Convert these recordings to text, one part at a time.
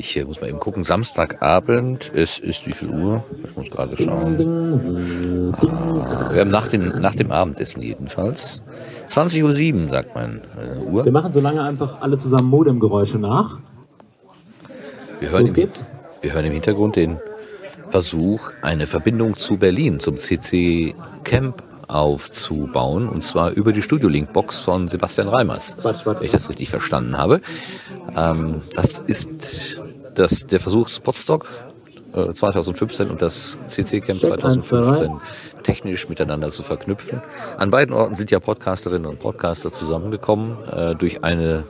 Ich äh, muss mal eben gucken. Samstagabend. Es ist wie viel Uhr? Ich muss gerade schauen. Ah, wir haben nach dem, nach dem Abendessen jedenfalls. 20.07 Uhr, sagt mein äh, Uhr. Wir machen so lange einfach alle zusammen Modemgeräusche nach. Wir hören, Los im, geht's. wir hören im Hintergrund den Versuch, eine Verbindung zu Berlin, zum CC Camp aufzubauen. Und zwar über die Studio-Link-Box von Sebastian Reimers. Quatsch, warte. Wenn ich das richtig verstanden habe. Ähm, das ist das, der Versuch Spotstock äh, 2015 und das CC Camp Check, eins, zwei, 2015 technisch miteinander zu verknüpfen. An beiden Orten sind ja Podcasterinnen und Podcaster zusammengekommen. Äh, durch eine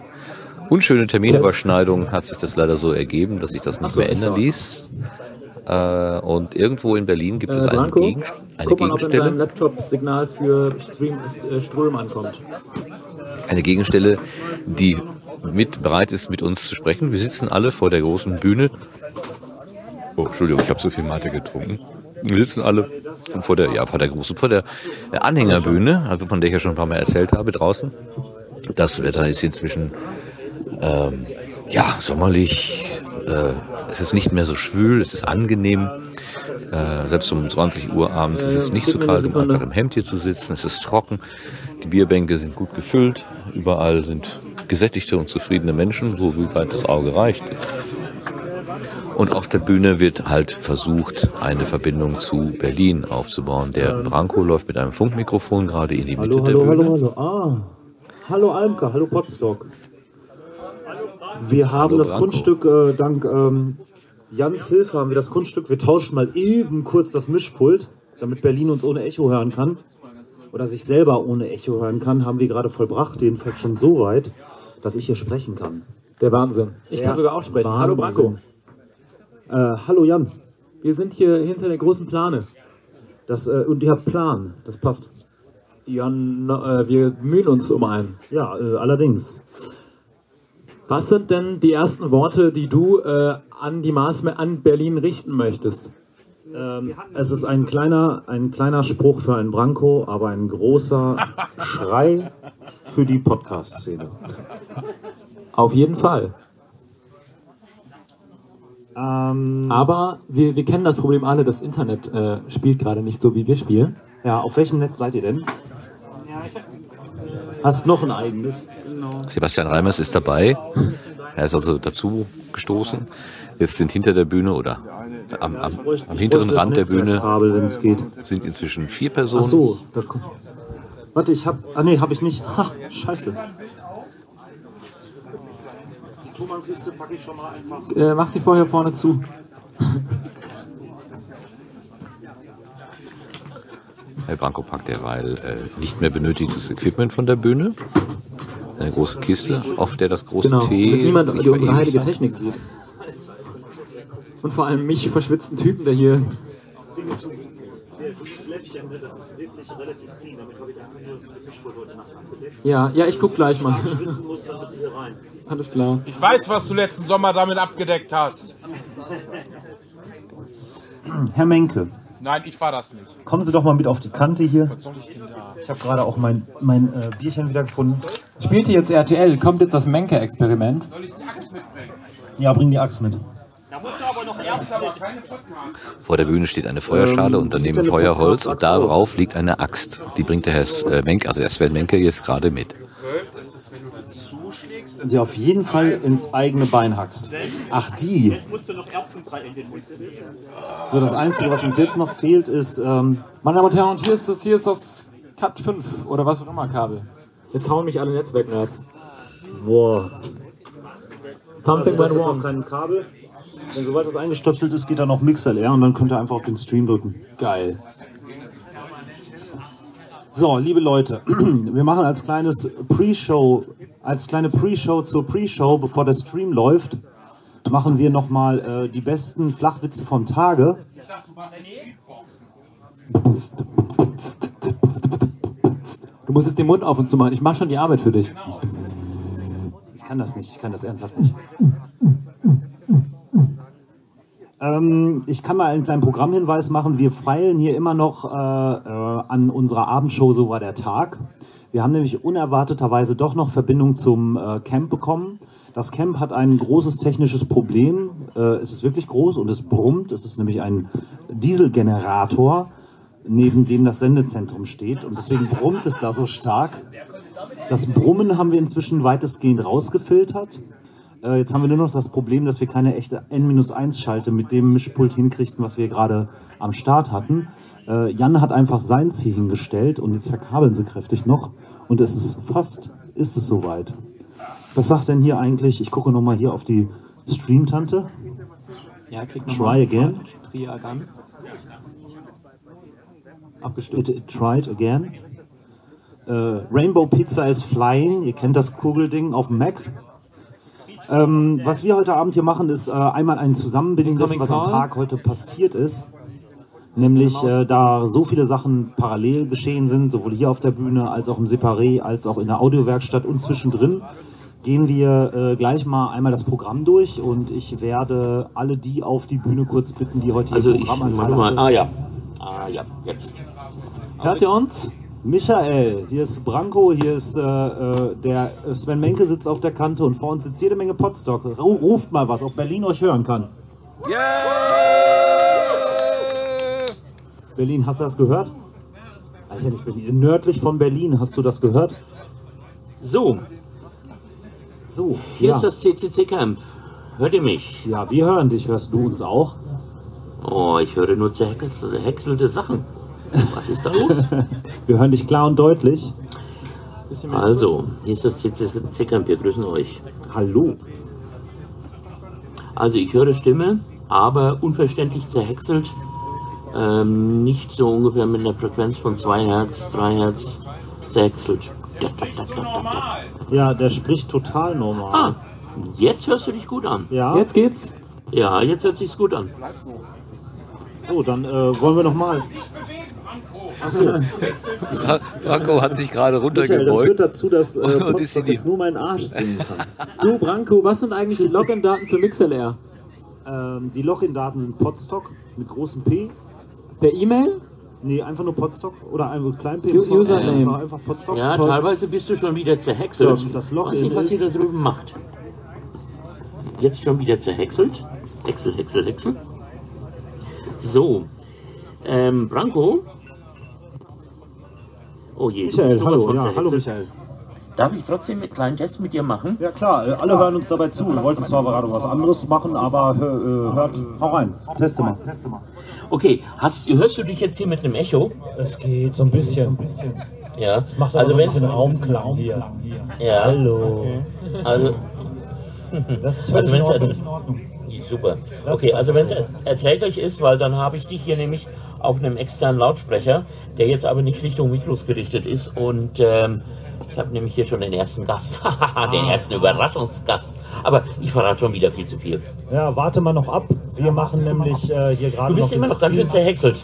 unschöne Terminüberschneidung hat sich das leider so ergeben, dass sich das nicht mehr ändern ließ. Äh, und irgendwo in Berlin gibt es Äh, einen Gegen, eine guck mal, ob in deinem Gegenstelle, Laptop Signal für Stream, äh, Ström ankommt. eine Gegenstelle, die mit bereit ist, mit uns zu sprechen. Wir sitzen alle vor der großen Bühne. Oh, Entschuldigung, ich habe so viel Mate getrunken. Wir sitzen alle vor der, ja, vor der großen, vor der Anhängerbühne, also von der ich ja schon ein paar Mal erzählt habe, draußen. Das Wetter ist inzwischen ähm, ja sommerlich. Äh, es ist nicht mehr so schwül, es ist angenehm. Äh, selbst um 20 Uhr abends ist es nicht so kalt, um einfach im Hemd hier zu sitzen. Es ist trocken. Die Bierbänke sind gut gefüllt. Überall sind gesättigte und zufriedene Menschen, so wie weit das Auge reicht. Und auf der Bühne wird halt versucht, eine Verbindung zu Berlin aufzubauen. Der Branko läuft mit einem Funkmikrofon gerade in die Mitte Hallo, der hallo, Bühne. hallo, hallo. Ah. Hallo Almka, hallo Potstock. Wir haben Hallo, das Branko. Grundstück, äh, dank ähm, Jans Hilfe haben wir das Grundstück. Wir tauschen mal eben kurz das Mischpult, damit Berlin uns ohne Echo hören kann. Oder sich selber ohne Echo hören kann, haben wir gerade vollbracht. Jedenfalls schon so weit, dass ich hier sprechen kann. Der Wahnsinn. Ich kann Ja, sogar auch sprechen. Hallo Branko. Wahnsinn. Äh, hallo Jan. Wir sind hier hinter der großen Plane. Das, äh, und ihr habt Plan, das passt. Ja, na, äh, wir bemühen uns um einen. Ja, äh, allerdings. Was sind denn die ersten Worte, die du äh, an die Maßme an Berlin richten möchtest? Ähm, es ist ein kleiner, ein kleiner Spruch für einen Branko, aber ein großer Schrei für die Podcast-Szene. Auf jeden Fall. Ähm, Aber wir, wir kennen das Problem alle, das Internet äh, spielt gerade nicht so, wie wir spielen. ja, auf welchem Netz seid ihr denn? Hast noch ein eigenes? Sebastian Reimers ist dabei. Er ist also dazu gestoßen. Jetzt sind hinter der Bühne oder am, am, am hinteren Rand der Bühne Kabel, sind inzwischen vier Ach Personen. so, da kommt. Warte, ich hab. Ah nee, hab ich nicht. Ha, scheiße. Die Thomann-Kiste packe ich schon mal einfach. Äh, mach sie vorher vorne zu. Herr Branko packt derweil äh, nicht mehr benötigtes Equipment von der Bühne. Eine große Kiste, auf der das große Genau. T niemand sich die unsere heilige. Technik sieht. Und vor allem mich, verschwitzten Typen, der hier. Dieses Läppchen, ne, das ist wirklich relativ clean. Damit habe ich einfach nur das Mischpult heute Nacht abgedeckt. Ja, ja, ich guck gleich mal. Schwitzen muss dann bitte hier rein. Alles klar. Ich weiß, was du letzten Sommer damit abgedeckt hast. Herr Menke, Nein, ich war das nicht. kommen Sie doch mal mit auf die Kante hier. Was soll ich denn da? Ich habe gerade auch mein, mein äh, Bierchen wieder gefunden. Spielt ihr jetzt RTL? Kommt jetzt das Menke-Experiment? Soll ich die Axt mitbringen? Ja, bring die Axt mit. Vor der Bühne steht eine Feuerschale Ähm, und daneben Feuerholz und darauf liegt eine Axt. Die bringt der Herr äh, Menke, also der Sven Menke jetzt gerade mit. Sie auf jeden Fall ins eigene Bein hackst. Ach, die. So, das Einzige, was uns jetzt noch fehlt, ist. Ähm, Meine Damen und Herren, und hier ist das, hier ist das Cat 5 oder was auch immer Kabel. Jetzt hauen mich alle Netzwerknerds. boah. Something Also went wrong. kein Kabel. Denn sobald das eingestöpselt ist, geht da noch MixLR und dann könnt ihr einfach auf den Stream drücken. Geil. So, liebe Leute, wir machen als kleines Pre-Show, als kleine Pre-Show zur Pre-Show, bevor der Stream läuft, machen wir nochmal äh, die besten Flachwitze vom Tage. Du musst jetzt den Mund auf und zu machen. Ich mach schon die Arbeit für dich. Ich kann das nicht, ich kann das ernsthaft nicht. Ähm, ich kann mal einen kleinen Programmhinweis machen. Wir feilen hier immer noch äh, äh, an unserer Abendshow So war der Tag. Wir haben nämlich unerwarteterweise doch noch Verbindung zum äh, Camp bekommen. Das Camp hat ein großes technisches Problem. Äh, es ist wirklich groß und es brummt. Es ist nämlich ein Dieselgenerator, neben dem das Sendezentrum steht. Und deswegen brummt es da so stark. Das Brummen haben wir inzwischen weitestgehend rausgefiltert. Äh, jetzt haben wir nur noch das Problem, dass wir keine echte N-1-Schalte mit dem Mischpult hinkriegten, was wir gerade am Start hatten. Äh, Jan hat einfach seins hier hingestellt und jetzt verkabeln sie kräftig noch. Und es ist fast, ist es soweit. Was sagt denn hier eigentlich, ich gucke nochmal hier auf die Stream-Tante. Ja, klick Try again. Try again. It, Abgestürzt. it tried again. Äh, Rainbow Pizza is flying. Ihr kennt das Kugelding auf dem Mac. Ähm, was wir heute Abend hier machen, ist äh, einmal ein Zusammenbinden dessen, was am. Tag heute passiert ist. Nämlich, äh, da so viele Sachen parallel geschehen sind, sowohl hier auf der Bühne als auch im Separé, als auch in der Audiowerkstatt und zwischendrin, gehen wir äh, gleich mal einmal das Programm durch und ich werde alle die auf die Bühne kurz bitten, die heute Also hier ich Programmanteile warte mal. hatten. Ah ja. Ah ja, jetzt. Hört ihr uns? Michael, hier ist Branko, hier ist äh, äh, der äh, Sven Menke sitzt auf der Kante und vor uns sitzt jede Menge Potstock. Ru ruft mal was, ob Berlin euch hören kann. Berlin, hast du das gehört? Weiß ja nicht Berlin. Nördlich von Berlin, hast du das gehört? So, So, hier ja. ist das CCC Camp. Hört ihr mich? ja, wir hören dich. Hörst du uns auch? Oh, ich höre nur zerhäckselte Sachen. Was ist da los? Wir hören dich klar und deutlich. Also, hier ist das CCC Camp. Wir grüßen euch. Hallo. Also, ich höre Stimme, aber unverständlich zerhäckselt. Ähm, nicht so ungefähr mit einer Frequenz von 2 Hertz, 3 Hertz zerhäckselt. Da, da, da, da, da, da. Ja, der spricht total normal. Ah, jetzt hörst du dich gut an. Ja, Jetzt geht's. Ja, jetzt hört sich's gut an. so, dann äh, wollen wir noch mal. Achso, Franco hat sich gerade Michael, das führt runtergebeugt. dazu, dass äh, Und ist Potstock die- jetzt nur meinen Arsch sehen kann. Du, Branko, was sind eigentlich die Login-Daten für MixLR? Ähm, die Login-Daten sind Podstock mit großem P. Per E-Mail? Nee, einfach nur Podstock oder einfach klein P. Username. Einfach, einfach Podstock. Ja, Pots. teilweise bist du schon wieder zerhäckselt. Das Login Weiß nicht, was ihr da drüben macht. Jetzt schon wieder zerhäckselt. Häcksel, Häcksel, Häcksel. So. Ähm, Branko. Oh je, du Michael, bist sowas hallo, von ja, hallo. Michael. Darf ich trotzdem einen kleinen Test mit dir machen? Ja klar, äh, alle hören uns dabei zu. Wir wollten zwar gerade was anderes machen, aber hör, äh, hört, hau rein. Teste mal. Okay, hast, hörst du dich jetzt hier mit einem Echo? Es geht so ein bisschen. Ja. Macht also wenn, Raumklang hier. ja. Hallo. Also, Das ist also völlig wenn's in Ordnung. Super. Okay, also wenn es erträglich ist, weil dann habe ich dich hier nämlich auf einem externen Lautsprecher, der jetzt aber nicht Richtung Mikros gerichtet ist und ähm, ich habe nämlich hier schon den ersten Gast, den ersten Überraschungsgast. Aber ich verrate schon wieder viel zu viel. Ja, warte mal noch ab. Wir machen nämlich äh, hier gerade Du bist noch immer noch ganz schön zerhäckselt.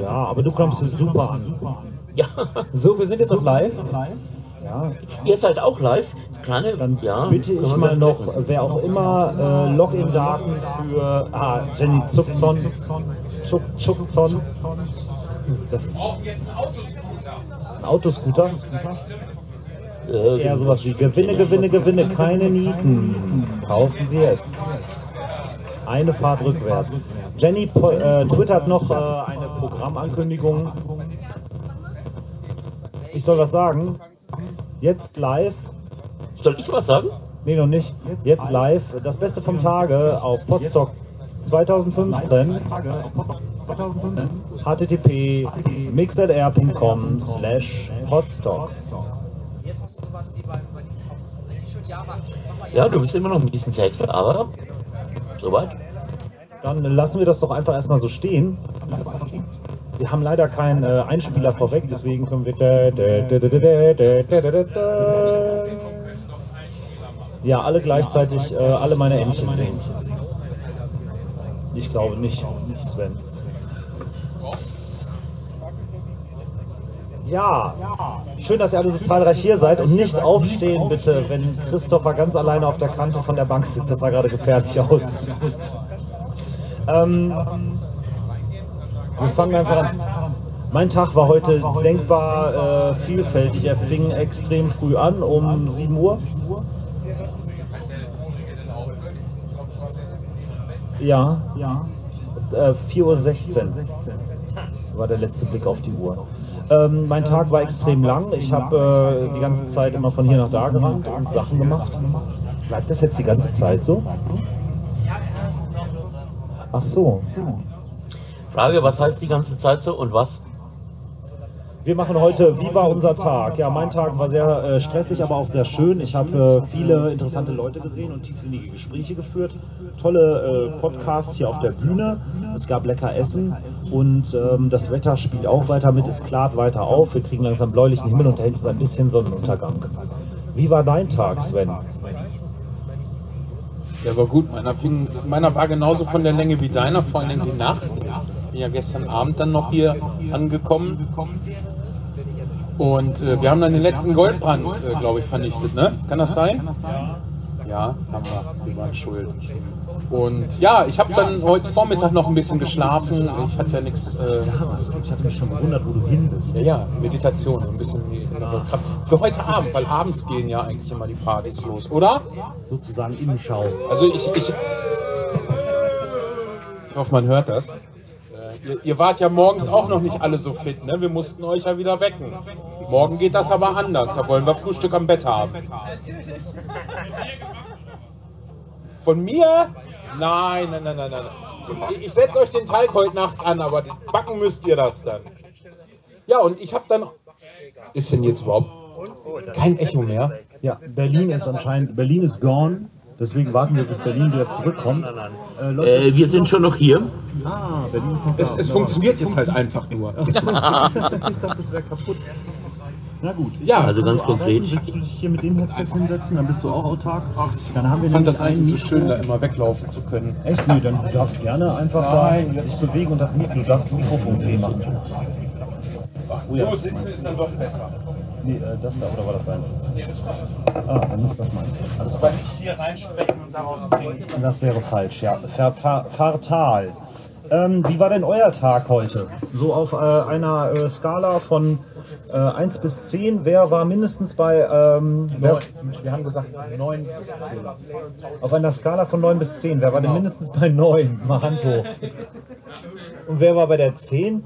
Ja, aber du kommst super an. Ja, So, wir sind jetzt auch live. Ja, ihr seid auch live. Kleine, dann ja, bitte ich mal noch, wer auch immer, äh, Login-Daten für ah, Jenny Zuckzon. Zuck, Zuckzon. Das ist ein Autoscooter. Äh, Eher sowas wie Gewinne, Gewinne, Gewinne, keine Nieten. Kaufen Sie jetzt. Eine Fahrt rückwärts. Jenny po- äh, twittert noch äh, eine Programmankündigung. Ich soll was sagen. Jetzt live. Soll ich was sagen? Nee, noch nicht. Jetzt live. Das Beste vom Tage auf Podstock 2015 http mixlr.com slash hotstock. Ja, du bist immer noch ein bisschen seltsam, aber soweit. Dann lassen wir das doch einfach erstmal so stehen. Wir haben leider keinen äh, Einspieler vorweg, deswegen können wir. Ja, alle gleichzeitig, äh, alle meine Entchen sehen. Ich glaube nicht, Sven. Ja, schön, dass ihr alle so zahlreich hier seid und nicht aufstehen, bitte, wenn Christopher ganz alleine auf der Kante von der Bank sitzt. Das sah gerade gefährlich aus. Ähm, wir fangen einfach an. Mein Tag war heute denkbar äh, vielfältig. Er fing extrem früh an, um 7 Uhr. Ja, ja. Äh, 4.16 Uhr war der letzte Blick auf die Uhr. Ähm, mein Tag war extrem lang. Ich habe äh, die ganze Zeit immer von hier nach da gerannt und Sachen gemacht. Bleibt das jetzt die ganze Zeit so? Ach so. Frage, was heißt die ganze Zeit so und was? Wir machen heute, wie war unser Tag? Ja, mein Tag war sehr äh, stressig, aber auch sehr schön. Ich habe äh, viele interessante Leute gesehen und tiefsinnige Gespräche geführt. Tolle äh, Podcasts hier auf der Bühne. Es gab lecker Essen und ähm, das Wetter spielt auch weiter mit. Es klart weiter auf. Wir kriegen langsam bläulichen Himmel und da hinten ist ein bisschen Sonnenuntergang. Wie war dein Tag, Sven? Der war gut. Meiner, fing, meiner war genauso von der Länge wie deiner, vor allem die Nacht. Bin ja gestern Abend dann noch hier angekommen. Und äh, wir haben dann den letzten Goldbrand, äh, glaube ich, vernichtet, ne? Kann das sein? Ja, haben wir. Wir waren schuld. Und ja, ich habe dann heute Vormittag noch ein bisschen geschlafen. Ich hatte ja nichts. Äh, Ich hatte mich schon gewundert, wo du hin bist. ja, ja, Meditation, ein bisschen Kraft. Für heute Abend, weil abends gehen ja eigentlich immer die Partys los, oder? Sozusagen Innenschau. Also ich, ich, ich hoffe, man hört das. Ihr, ihr wart ja morgens auch noch nicht alle so fit, ne? Wir mussten euch ja wieder wecken. Morgen geht das aber anders. Da wollen wir Frühstück am Bett haben. Von mir? Nein, nein, nein, nein, nein. Ich, ich setze euch den Teig heute Nacht an, aber backen müsst ihr das dann. Ja, und ich habe dann. Ist denn jetzt überhaupt kein Echo mehr? Ja, Berlin ist anscheinend, Berlin ist gone. Deswegen warten wir, bis Berlin wieder zurückkommt. Äh, Leute, Äh, wir sind schon noch hier. ah, Berlin ist noch da. Es, es funktioniert jetzt halt einfach nur. ich dachte, das wäre kaputt. Na gut. Ja, Also ganz konkret. Willst du dich hier mit dem Headset hinsetzen? Dann bist du auch autark. Dann haben wir Ich fand das eigentlich so schön, da immer weglaufen zu können. Echt? Nee, dann du darfst gerne einfach Nein, da jetzt- dich bewegen und das Mikro, du darfst das Mikrofon feh machen. So sitzen ist dann doch besser. Nee, äh, das da, oder war das deins? Ah, dann ist das meins. Klar. Weil ich hier reinsprechen und daraus trinken. Das wäre falsch, ja. Ver, ver, fatal. Ähm, wie war denn euer Tag heute? So auf äh, einer äh, Skala von äh, 1 bis 10, wer war mindestens bei. Ähm, wer, Wir haben gesagt 9 bis 10. auf einer Skala von 9 bis 10, wer war denn mindestens bei 9? Mach Hand hoch. Und wer war bei der 10?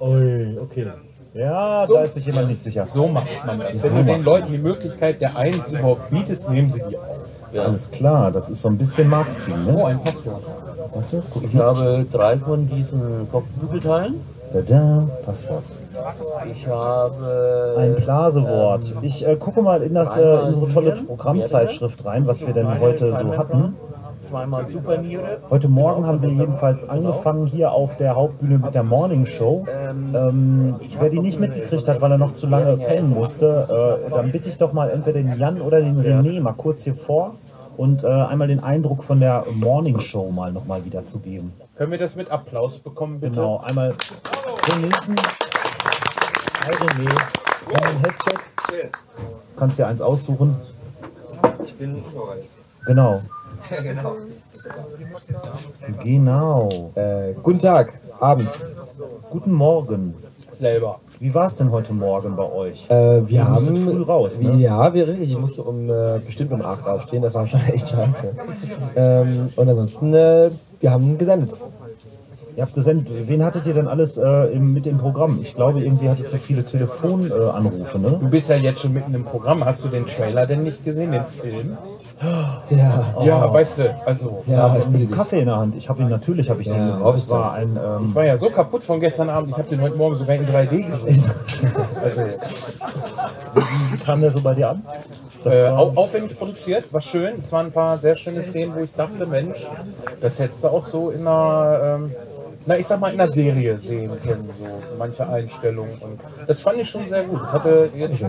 Ui, okay. Ja, da ist sich jemand nicht sicher. So macht man das. Wenn du den Leuten die Möglichkeit der Eins überhaupt bietest, nehmen sie die auch. Alles klar, das ist so ein bisschen Marketing, Oh, ne? ein Passwort. Warte, guck Ich habe drei von diesen Kopfbügelteilen. Da, da, Passwort. Ich habe Ein Plasewort. Ich äh, gucke mal in, das, äh, in unsere tolle Programmzeitschrift rein, was wir denn heute so hatten. Zweimal Superniere. Heute Morgen haben wir jedenfalls angefangen hier auf der Hauptbühne mit der Morning Show. Ähm, wer die nicht mitgekriegt hat, weil er noch zu lange pennen musste, äh, dann bitte ich doch mal entweder den Jan oder den René mal kurz hier vor und äh, einmal den Eindruck von der Morning Show mal nochmal wiederzugeben. Können wir das mit Applaus bekommen, bitte? Genau, einmal so Nielsen. Hi René. Nimm ein Headset. Kannst dir eins aussuchen. Ich bin Genau. Genau. Äh, guten Tag, abends. Guten Morgen. Selber. Wie war es denn heute Morgen bei euch? Äh, wir Ihr haben. früh raus, ne? Ja, wir richtig. Ich musste um äh, bestimmt um 8 aufstehen, das war schon echt scheiße. Ähm, und ansonsten, äh, wir haben gesendet. Ihr habt gesendet. Wen hattet ihr denn alles äh, im, mit im Programm? Ich glaube, irgendwie hattet ihr viele Telefonanrufe, äh, ne? Du bist ja jetzt schon mitten im Programm. Hast du den Trailer denn nicht gesehen, den Film? Tja, Ja, weißt du, also. ja, ich bitte dich. Kaffee in der Hand. Ich habe ihn natürlich, habe ich den Ja, gesehen. Es ich war ein ähm, Ich war ja so kaputt von gestern Abend, ich habe den heute Morgen sogar in 3D gesehen. Also, Wie kam der so bei dir an? Das äh, aufwendig produziert, war schön. Es waren ein paar sehr schöne Szenen, wo ich dachte, Mensch, das hättest du auch so in einer, ähm, na ich sag mal, in einer Serie sehen können, so manche Einstellungen. Und das fand ich schon sehr gut. Es hatte jetzt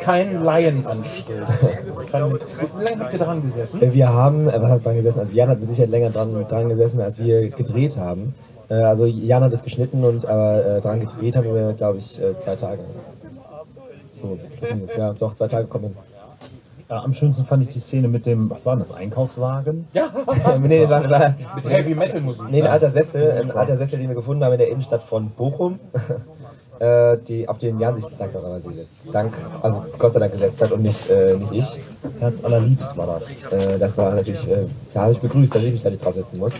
keinen Laienanstrich. Wie lange habt ihr daran gesessen? Äh, Wir haben, äh, was heißt dran gesessen? Also Jan hat mit Sicherheit länger dran, dran gesessen, als wir gedreht haben. Äh, also Jan hat es geschnitten und aber äh, dran gedreht haben wir, glaube ich, zwei Tage. So, ja, doch, zwei Tage kommen. Ja, am schönsten fand ich die Szene mit dem, was war denn das, Einkaufswagen? Ja, nee, das war, war, mit Heavy Metal Musik. nee, ein alter Sessel, ein alter Sessel, den wir gefunden haben in der Innenstadt von Bochum. äh, die, auf den Jan sich dankbarerweise gesetzt. Dank, also Gott sei Dank gesetzt hat und nicht, äh, nicht ich. Herz allerliebst war das. Äh, das war natürlich, äh, da habe ich begrüßt, dass ich mich da nicht draufsetzen muss.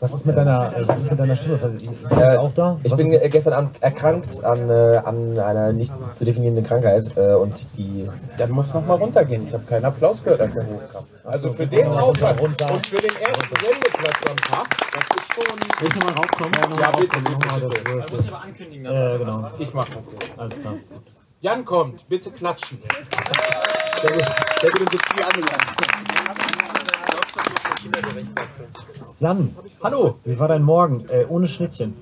Was ist mit deiner, äh, was ist mit deiner Stimme? Ist Äh, auch da? Ich bin ist- äh, gestern Abend erkrankt an, äh, an einer nicht zu definierenden Krankheit äh, und die. Dann muss noch mal runtergehen. Ich habe keinen Applaus gehört, als er hochkam. Also für den Aufwand runter. und für den ersten Sendeplatz am Tag, das ist schon... Will ich nochmal raufkommen? Ja, bitte, bitte, bitte. Äh, genau. Ich mach das jetzt. Alles klar. Jan kommt, bitte klatschen. Jan, Hallo! wie war dein Morgen? Äh, ohne Schnittchen.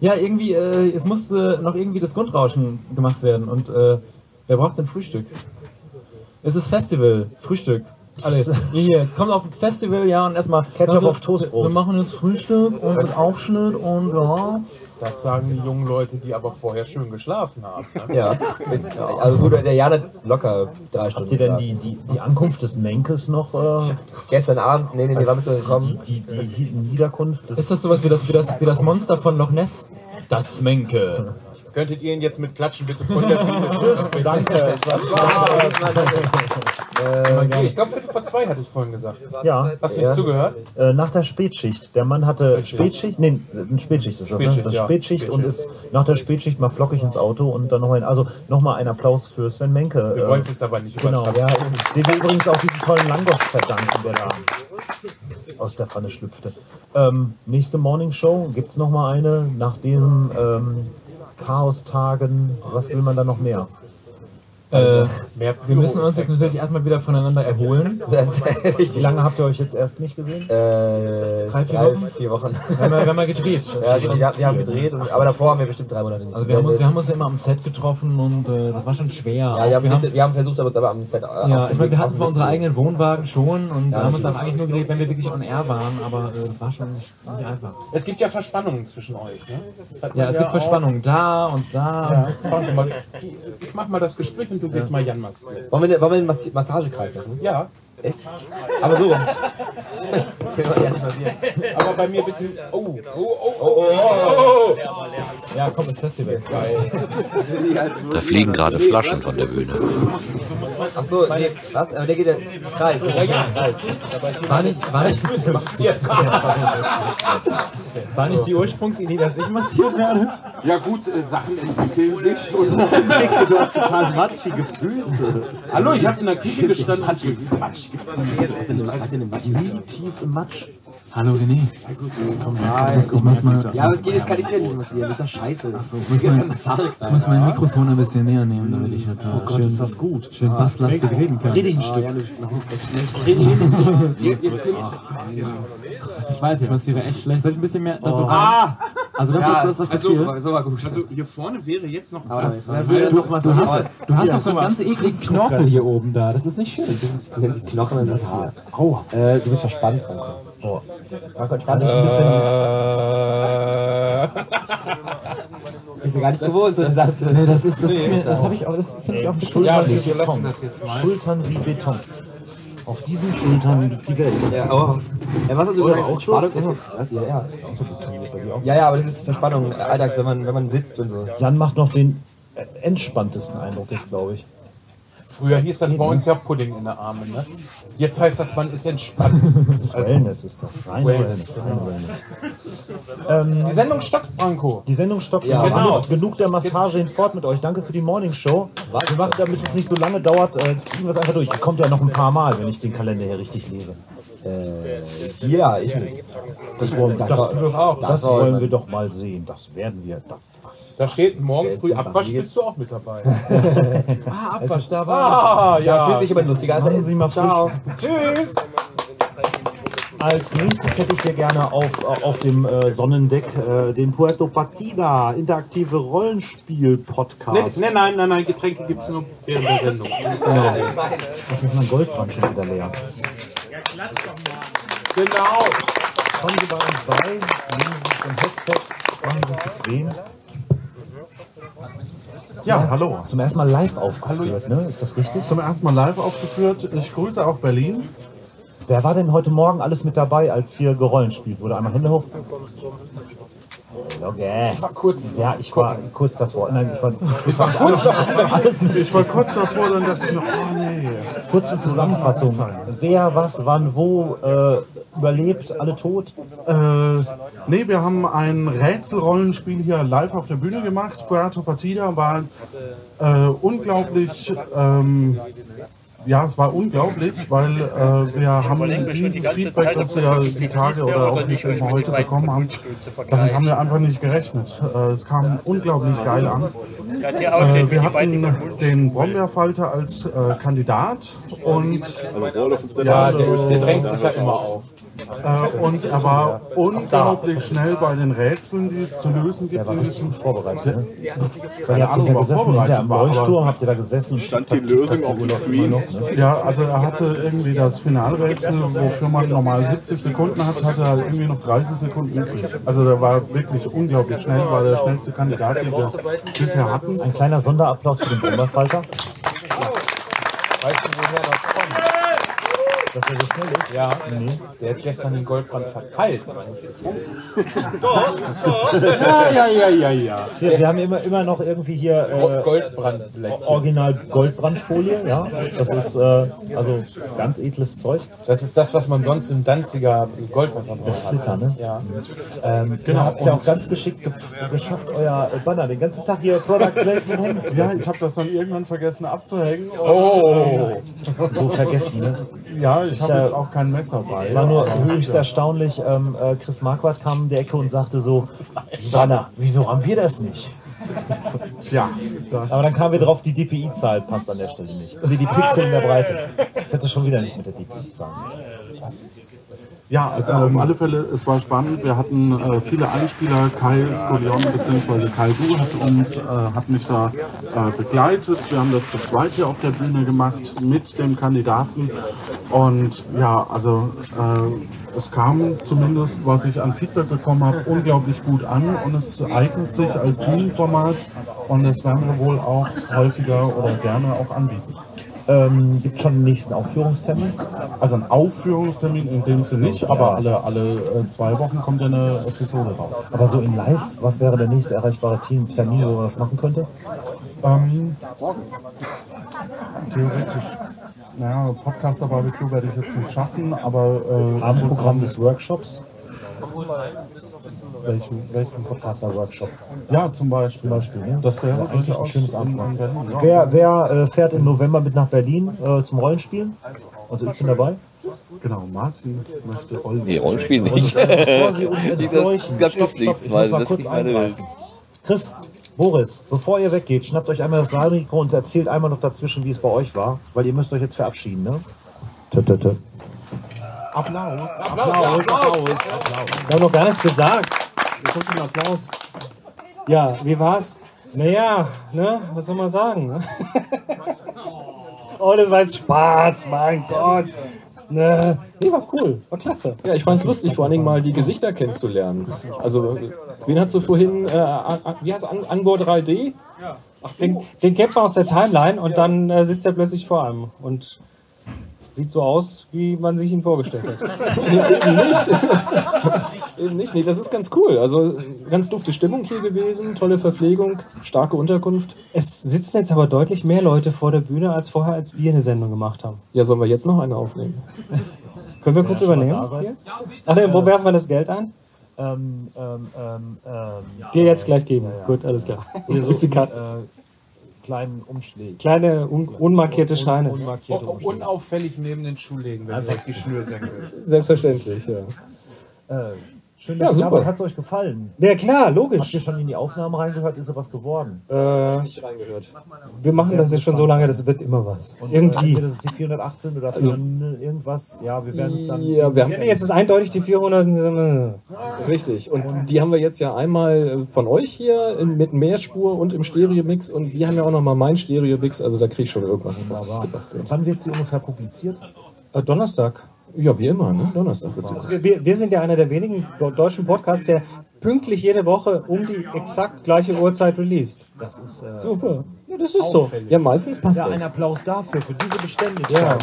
Ja, irgendwie, äh, es musste noch irgendwie das Grundrauschen gemacht werden. Und äh, wer braucht denn Frühstück? Es ist Festival, Frühstück. Alle, ihr hier, kommt auf ein Festival, ja, und erstmal. Ketchup wir- auf Toastbrot. Wir machen jetzt Frühstück und mit Aufschnitt und ja. Das sagen die jungen Leute, die aber vorher schön geschlafen haben. Ne? Ja, ist, also gut, der Jan hat locker drei Stunden. Habt ihr denn die, die, die Ankunft des Menkes noch? Äh, Gestern Abend, nee, nee, nee, wann bist du die, gekommen? die, die Hi- Niederkunft des Ist das sowas wie das, wie das, wie das Monster von Loch Ness? Das Menke. Könntet ihr ihn jetzt mit Klatschen bitte von der Tschüss, danke. Äh, ich glaube, Viertel vor zwei hatte ich vorhin gesagt. Ja, Hast du nicht zugehört? äh, nach der Spätschicht. Der Mann hatte Spätschicht, nee, eine Spätschicht ist das, ne? Spätschicht, Das ja. Spätschicht und ist nach der Spätschicht mal flockig ins Auto und dann nochmal, also nochmal ein Applaus für Sven Menke. Wir äh, wollen es jetzt aber nicht Genau, übertreiben. ja, dem wir übrigens auch diesen tollen Langos verdanken, der da aus der Pfanne schlüpfte. Ähm, nächste Morning Show, gibt es nochmal eine nach diesem ähm, Chaos-Tagen? Was will man da noch mehr? Äh, Mehr wir müssen uns jetzt natürlich erstmal wieder voneinander erholen. Das ist Wie lange habt ihr euch jetzt erst nicht gesehen? Äh, Drei, vier drei, Wochen? vier Wochen. Wir haben, wir haben ja gedreht. Ja, wir, wir, wir haben gedreht, und, aber davor haben wir bestimmt drei Monate nicht Also wir haben, uns, wir haben uns ja immer am Set getroffen und äh, das war schon schwer. Ja, wir haben, wir haben, wir haben versucht, aber uns aber am Set ja, ich meine, wir hatten zwar unsere eigenen Wohnwagen schon und Ja, haben uns auch eigentlich nur gedreht, wenn wir wirklich on air waren, aber äh, das war schon nicht, nicht einfach. Es gibt ja Verspannungen zwischen euch. Ne? Ja, es gibt Verspannungen da und da. Ja, mal. Ich mach mal das Gespräch und du gehst mal Jan massieren. Wollen wir, wollen wir einen Massi Massagekreis machen? Ja, Echt? Aber so. ich will mal ehrlich massieren. aber bei mir bitte. Oh, oh, oh, oh, oh, oh. Ja, komm, das Festival. Da fliegen gerade Flaschen von der Bühne. Ach so, nee, was? Aber der geht ja Kreis. Ja, ja, Kreis. War nicht, war nicht, war nicht die Ursprungsidee, dass ich massiert werde? Ja gut, äh, Sachen entwickeln sich. Und du hast total matschige Füße. Hallo, ich habe in der Küche gestanden. Matschige Füße. Tief im Matsch. Hallo René. Nein. Ich muss mal, Ja, aber es geht, jetzt kann ich dir nicht massieren. Das ist ja scheiße. Ach so, ich muss mein- ich muss mein Mikrofon ein bisschen näher nehmen, damit ich oh Gott, ist das gut. schön basslastig reden kann. Dreh dich ein Ah, Stück. ja, du massierst echt schlecht. Ich weiß, ich massiere echt schlecht. Soll ich ein bisschen mehr? Also, Ah, also das, ist, das war zu also- viel. So war gut. also hier vorne wäre jetzt noch Aber Platz. das- noch was Du hast, hier? du hast Ja, doch so einen ganz ekligen Knorpel hier oben da. Das ist nicht schön. Wenn sie Knochen in das Haar. Aua. Äh, du bist verspannt, Franco. Oh. Franco, entspann dich Ein ein bisschen, Bist du gar nicht gewohnt, so Seite. Nee, das ist, das ist mir, das habe ich auch, das finde ich auch ein bisschen Ja, das jetzt mal. Schultern wie Beton. Auf diesen Schultern liegt die Welt. Ja, aber. Ja, was hast du gesagt? auch so? Spannung ist. Was? Ja, ja. Ja, ja, aber das ist Verspannung äh, alltags, wenn man, wenn man sitzt und so. Jan macht noch den äh, entspanntesten Eindruck jetzt, glaube ich. Früher hieß das bei uns ja Pudding in der Arme. Ne? Jetzt heißt das, man ist entspannt. Das ist Wellness ist das. Rein Wellness. Rein Wellness. Ähm, Die Sendung stockt, Branko. die Sendung stoppt. Ja, genug, genau. genug der Massage hinfort mit euch. Danke für die Morning Show. Wir machen, damit es nicht so lange dauert, äh, ziehen wir es einfach durch. Ihr kommt ja noch ein paar Mal, wenn ich den Kalender hier richtig lese. Äh, ja, ich nicht. Das wollen, Das das, das. Das wollen wir doch mal sehen. Das werden wir. Da. Da steht morgen Ja, früh Abwasch, bist du auch mit dabei. Ah, Abwasch, da war. Ah, Da ja. fühlt sich jemand lustiger als er Machen Sie mal. Ciao. Tschüss. Als nächstes hätte ich hier gerne auf, auf dem äh, Sonnendeck äh, den Puerto Partida, interaktive Rollenspiel-Podcast. nee, nein, nein, nein, Getränke gibt es nur während der Sendung. Das ist mein Goldband schon wieder leer. Genau. Kommen Sie bei uns bei, nehmen Sie sich ein Headset, machen Sie sich bequem. Ja, hallo. Zum ersten Mal live aufgeführt, ne? Ist das richtig? Zum ersten Mal live aufgeführt. Ich grüße auch Berlin. Wer war denn heute Morgen alles mit dabei, als hier gerollenspielt wurde? Einmal Hände hoch. Okay. Ich war kurz. Ja, ich war kurz davor. Nein, ich war Schluss. war kurz davor. Alles mit Ich war kurz davor, dann dachte ich mir, oh nee. Kurze Zusammenfassung. Wer, was, wann, wo äh, überlebt, alle tot? Äh, nee, wir haben ein Rätselrollenspiel hier live auf der Bühne gemacht. Puerto Partida war äh, unglaublich. Ähm, ja, es war unglaublich, weil äh, wir haben dieses Feedback, das wir die Tage oder auch nicht immer heute bekommen haben, damit haben wir einfach nicht gerechnet. Äh, es kam unglaublich geil an. Äh, wir hatten den Brombeerfalter als äh, Kandidat und Ja, der, der drängt sich ja immer auf. Äh, und er war unglaublich schnell bei den Rätseln, die es zu lösen gibt. in diesem Vorbereitet. Ne? Keine Ahnung, da er gesessen hinter vorbereitet am war, Leuchtturm, habt ihr da gesessen Stand die Lösung auf dem Screen? ja, also er hatte irgendwie das Finalrätsel, wofür man normal 70 Sekunden hat, hatte er irgendwie noch 30 Sekunden übrig. Also der war wirklich unglaublich schnell, war der schnellste Kandidat, den wir bisher hatten. Ein kleiner Sonderapplaus für den Brombeerfalter. Weißt du, woher das kommt? Dass er so schnell ist. Ja, der hat gestern den Goldbrand verteilt, aber nicht getrunken. Ja, ja, ja, ja, ja. Wir, wir haben immer, immer noch irgendwie hier äh, Goldbrandblättchen. Original Goldbrandfolie, ja. Das ist äh, also ganz edles Zeug. Das ist das, was man sonst im Danziger Goldwasser braucht. Splitter, ne? Ja. Ähm, genau, habt ihr ja auch ganz geschickt ge geschafft, euer Banner den ganzen Tag hier Product Placement hängen zu Ja, lassen. ich habe das dann irgendwann vergessen abzuhängen. Und, Oh! So vergessen, ne? Ja, ich habe äh, jetzt auch kein Messer bei. War nur höchst erstaunlich. Ähm, äh, Chris Marquardt kam um die Ecke und sagte so: Banner, wieso haben wir das nicht? Tja, das. Aber dann kamen wir drauf, die DPI-Zahl passt an der Stelle nicht. Nee, die Pixel in der Breite. Ich hatte schon wieder nicht mit der DPI-Zahl. Ja, also auf alle Fälle, es war spannend. Wir hatten äh, viele Einspieler. Kai Skolion bzw. Kai Du hat uns, äh, hat mich da äh, begleitet. Wir haben das zu zweit hier auf der Bühne gemacht mit dem Kandidaten. Und ja, also äh, es kam zumindest, was ich an Feedback bekommen habe, unglaublich gut an und es eignet sich als Bühnenformat und das werden wir wohl auch häufiger oder gerne auch anbieten. Ähm, gibt schon den nächsten Aufführungstermin? Also ein Aufführungstermin in dem Sinne nicht, aber alle, alle äh, zwei Wochen kommt ja eine Episode raus. Aber so in live, was wäre der nächste erreichbare Team- Termin, wo man das machen könnte? Ähm, theoretisch, naja, Podcaster-Barbecue werde ich jetzt nicht schaffen, aber äh, Abendprogramm des Workshops? Welchen, welchen Podcaster-Workshop. Ja, zum Beispiel. Zum Beispiel, ne? Das wäre eigentlich ein schönes. Ja. Wer, wer äh, fährt im November mit nach Berlin äh, zum Rollenspielen? Also ich bin dabei. Genau, Martin möchte Olli. Nee, Rollenspiel nicht. Bevor Sie uns Das, das ist nichts, ich weil das kurz kriegt meine Welt. Chris, Boris, bevor ihr weggeht, schnappt euch einmal das Saalmikro und erzählt einmal noch dazwischen, wie es bei euch war, weil ihr müsst euch jetzt verabschieden, ne? Tö, tö, tö. Applaus. Wir haben noch gar nichts gesagt. Wir kommt schon ein Applaus. Ja, wie war's? Naja, ne, was soll man sagen? Ne? oh, das war jetzt Spaß, mein Gott. Ne, nee, war cool, war klasse. Ja, ich fand es lustig, vor allen Dingen mal die Gesichter kennenzulernen. Also, wen hast du vorhin, äh, an, wie heißt es, An- Angor 3D? Ach, den, den kennt man aus der Timeline und dann äh, sitzt er plötzlich vor einem und sieht so aus, wie man sich ihn vorgestellt hat. Ja, eben nicht. Eben nicht. Nee, das ist ganz cool. Also, ganz dufte Stimmung hier gewesen, tolle Verpflegung, starke Unterkunft. Es sitzen jetzt aber deutlich mehr Leute vor der Bühne als vorher, als wir eine Sendung gemacht haben. Ja, sollen wir jetzt noch eine aufnehmen? Können wir kurz übernehmen? Ach nee, wo werfen wir das Geld ein? Ähm, ähm, ähm, ähm, Dir jetzt gleich geben. Gut, alles klar. hier Bis die Kasse. äh, kleinen Umschlägen. Kleine, un unmarkierte Scheine. Unmarkierte Oh, Umschläge. Unauffällig neben den Schuh legen, wenn ihr die Schnürsenkel. Selbstverständlich, ja. Äh, schön, Ja, dass ihr super. da wart. Hat es euch gefallen? Ja klar, Habt logisch. ihr schon in die Aufnahme reingehört? Ist sowas geworden? Äh, Nicht reingehört. wir machen das jetzt schon so lange, das wird immer was. Und, Äh, Irgendwie. entweder das ist die 418 oder 400 irgendwas. Ja, wir werden es dann. Ja, wir Ja, haben, jetzt ist eindeutig die 400. richtig. Und die haben wir jetzt ja einmal von euch hier in, mit Mehrspur und im Stereo-Mix und wir haben ja auch nochmal mein Stereo-Mix, also da krieg ich schon irgendwas draus gebastelt. Wann wird sie ungefähr publiziert? Äh, Donnerstag. Ja, wie immer, ne? Donnerstag wird sie. Wir, wir, wir sind ja einer der wenigen deutschen Podcasts, der pünktlich jede Woche um die exakt gleiche Uhrzeit released. Das ist äh, Super. Ja, das ist so. Ja, meistens passt ja, ein das. Applaus dafür, für diese Beständigkeit. Ja.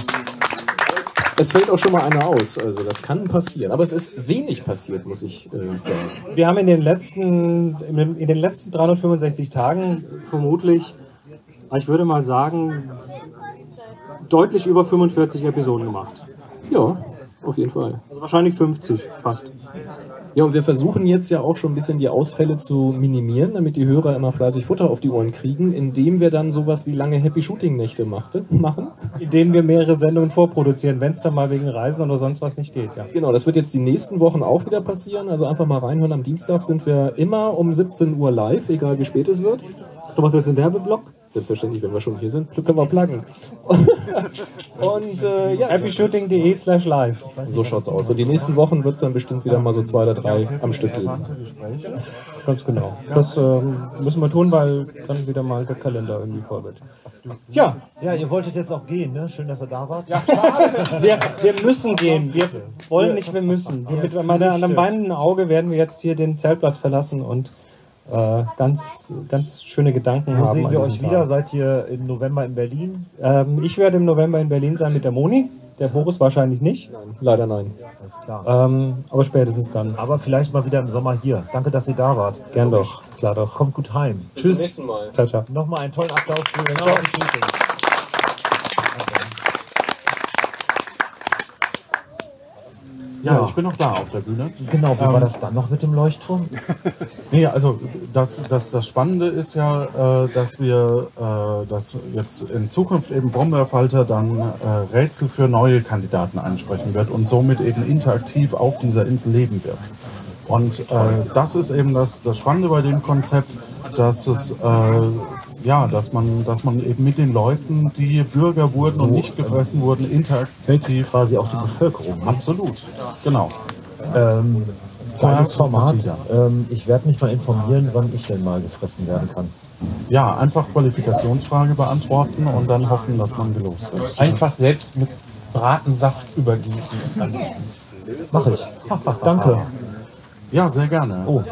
Es fällt auch schon mal einer aus, also das kann passieren. Aber es ist wenig passiert, muss ich äh, sagen. Wir haben in den letzten, in den letzten 365 Tagen vermutlich, ich würde mal sagen, deutlich über 45 Episoden gemacht. Ja, auf jeden Fall. Also wahrscheinlich 50 fast. Ja, und wir versuchen jetzt ja auch schon ein bisschen die Ausfälle zu minimieren, damit die Hörer immer fleißig Futter auf die Ohren kriegen, indem wir dann sowas wie lange Happy Shooting Nächte machte, machen. Indem wir mehrere Sendungen vorproduzieren, wenn es dann mal wegen Reisen oder sonst was nicht geht. Ja. Genau, das wird jetzt die nächsten Wochen auch wieder passieren. Also einfach mal reinhören. Am Dienstag sind wir immer um 17 Uhr live, egal wie spät es wird. Du machst jetzt einen Werbeblock? Selbstverständlich, wenn wir schon hier sind, können wir pluggen. Und äh, ja, happyshooting.de slash live. so schaut's aus. Und die nächsten Wochen wird es dann bestimmt wieder mal so zwei oder drei am Stück geben. Ganz genau. Das ähm, müssen wir tun, weil dann wieder mal der Kalender irgendwie voll wird. Ja, Ja, ihr wolltet jetzt auch gehen, ne? Schön, dass ihr da wart. wir, wir müssen gehen. Wir wollen nicht, wir müssen. Mit meiner, an einem weinenden Auge werden wir jetzt hier den Zeltplatz verlassen und äh, ganz, ganz schöne Gedanken Wo haben. sehen wir euch Tag. wieder? Seid ihr im November in Berlin? Ähm, ich werde im November in Berlin sein mit der Moni. Der Boris wahrscheinlich nicht. Leider nein. Alles klar. Ähm, aber spätestens dann. Aber vielleicht mal wieder im Sommer hier. Danke, dass ihr da wart. Gern doch. Klar doch. Kommt gut heim. Bis zum Tschüss. nächsten Mal. Ciao, ciao. Nochmal einen tollen Applaus für den Happy Shooting. Ja, ich bin noch da auf der Bühne. Genau, wie Ähm, war das dann noch mit dem Leuchtturm? Nee, also das, das, das Spannende ist ja, äh, dass wir äh, dass jetzt in Zukunft eben Brombeerfalter dann äh, Rätsel für neue Kandidaten ansprechen wird und somit eben interaktiv auf dieser Insel leben wird. Und äh, das ist eben das, das Spannende bei dem Konzept, dass es äh, ja, dass man, dass man eben mit den Leuten, die Bürger wurden und nicht gefressen wurden, interaktiv quasi auch die Bevölkerung. Absolut, genau. Ähm, geiles Format. Ähm, ich werde mich mal informieren, wann ich denn mal gefressen werden kann. Ja, einfach Qualifikationsfrage beantworten und dann hoffen, dass man gelost wird. Einfach selbst mit Bratensaft übergießen. Mache ich. Danke. Ja, sehr gerne. Oh.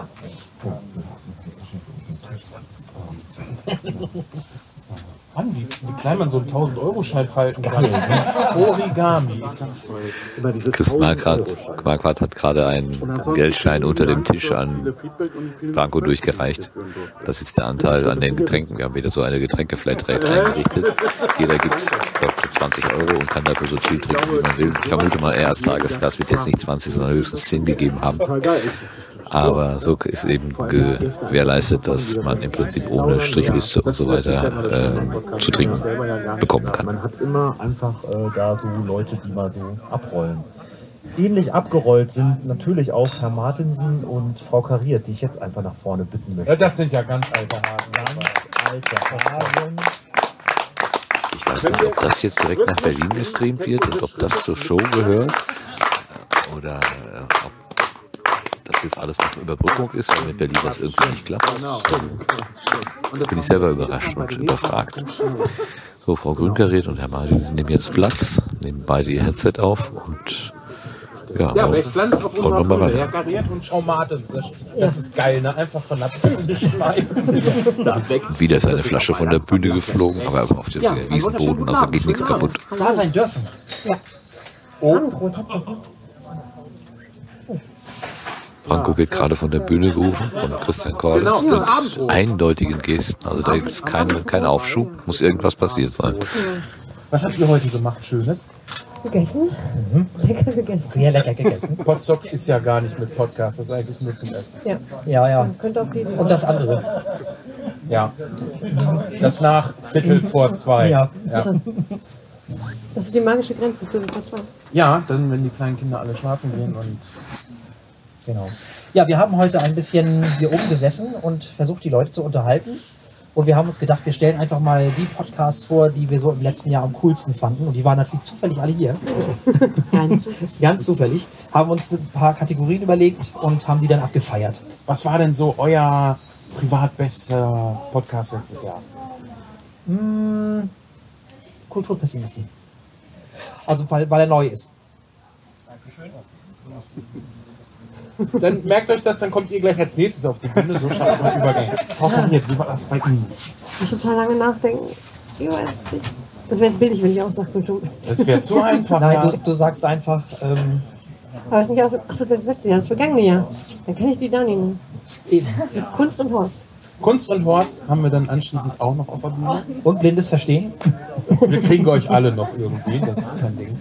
Mann, wie, wie klein man so einen 1000-Euro-Schein falten kann. Origami. Chris 1000 Marquardt, hat gerade einen Geldschein unter dem Tisch an Franco durchgereicht. Das ist der Anteil an den Getränken. Wir haben wieder so eine Getränkeflatrate eingerichtet. Jeder gibt für 20 Euro und kann dafür so viel trinken, wie man will. Ich vermute mal, er als Tagesgast wird jetzt nicht 20, sondern höchstens 10 gegeben haben. Aber so ist eben gewährleistet, dass man im Prinzip ohne Strichliste und so weiter äh, zu trinken bekommen kann. Man hat immer einfach äh, da so Leute, die mal so abrollen. Ähnlich abgerollt sind natürlich auch Herr Martinsen und Frau Kariert, die ich jetzt einfach nach vorne bitten möchte. Ja, das sind ja ganz alte Hasen. Ganz alte Hasen. Ich weiß nicht, ob das jetzt direkt nach Berlin gestreamt wird und ob das zur Show gehört oder äh, ob das jetzt alles noch Überbrückung ist, weil mit Berlin das irgendwie nicht klappt. Bin ich selber überrascht und überfragt. So, Frau Grünkariert und Herr Martin, Sie nehmen jetzt Platz, nehmen beide ihr Headset auf und ja, Ja, auch- welch Glanz auf unserer wir mal Bühne. Herr Gariert und Frau Martens. Das, ist geil, ne? Einfach von der Bühne schmeißen. Und wieder ist eine Flasche von der Bühne geflogen, aber auf dem Wiesenboden, also geht nichts kaputt. Da sein dürfen. Ja. Sandro, Franco wird gerade von der Bühne gerufen von Christian Cordes mit eindeutigen Gesten. Also da gibt es keinen kein Aufschub, muss irgendwas passiert sein. Was habt ihr heute gemacht, Schönes? Gegessen? Lecker gegessen. Sehr lecker gegessen. Potstock ist ja gar nicht mit Podcast, das ist eigentlich nur zum Essen. Ja. Ja, ja. Und das andere. Ja. Das nach Viertel vor zwei. Ja. Ja, Das ist die magische Grenze zu den zwei. ja dann, wenn die kleinen Kinder alle schlafen gehen und. Genau. Ja, wir haben heute ein bisschen hier oben gesessen und versucht, die Leute zu unterhalten. Und wir haben uns gedacht, wir stellen einfach mal die Podcasts vor, die wir so im letzten Jahr am coolsten fanden. Und die waren natürlich zufällig alle hier. Ganz zufällig. Haben uns ein paar Kategorien überlegt und haben die dann abgefeiert. Was war denn so euer privat bester Podcast letztes Jahr? Hm, Kulturpessimismus. Also, weil, weil er neu ist. Dann merkt euch das, dann kommt ihr gleich als nächstes auf die Bühne. So schaut man Übergang. Frau Kariert, wie war das bei Ihnen? Ich muss total lange nachdenken. Ich weiß nicht. Das wäre billig, wenn ich auch sage, Kultur. Das wäre zu einfach. Nein, ja. du, du sagst einfach, ähm, Aber es ist nicht aus, ach so, das letzte Jahr, das vergangene Jahr. Dann kann ich die da nehmen. Kunst und Horst. Kunst und Horst haben wir dann anschließend auch noch auf der Bühne. und blindes Verstehen. Wir kriegen euch alle noch irgendwie, das ist kein Ding.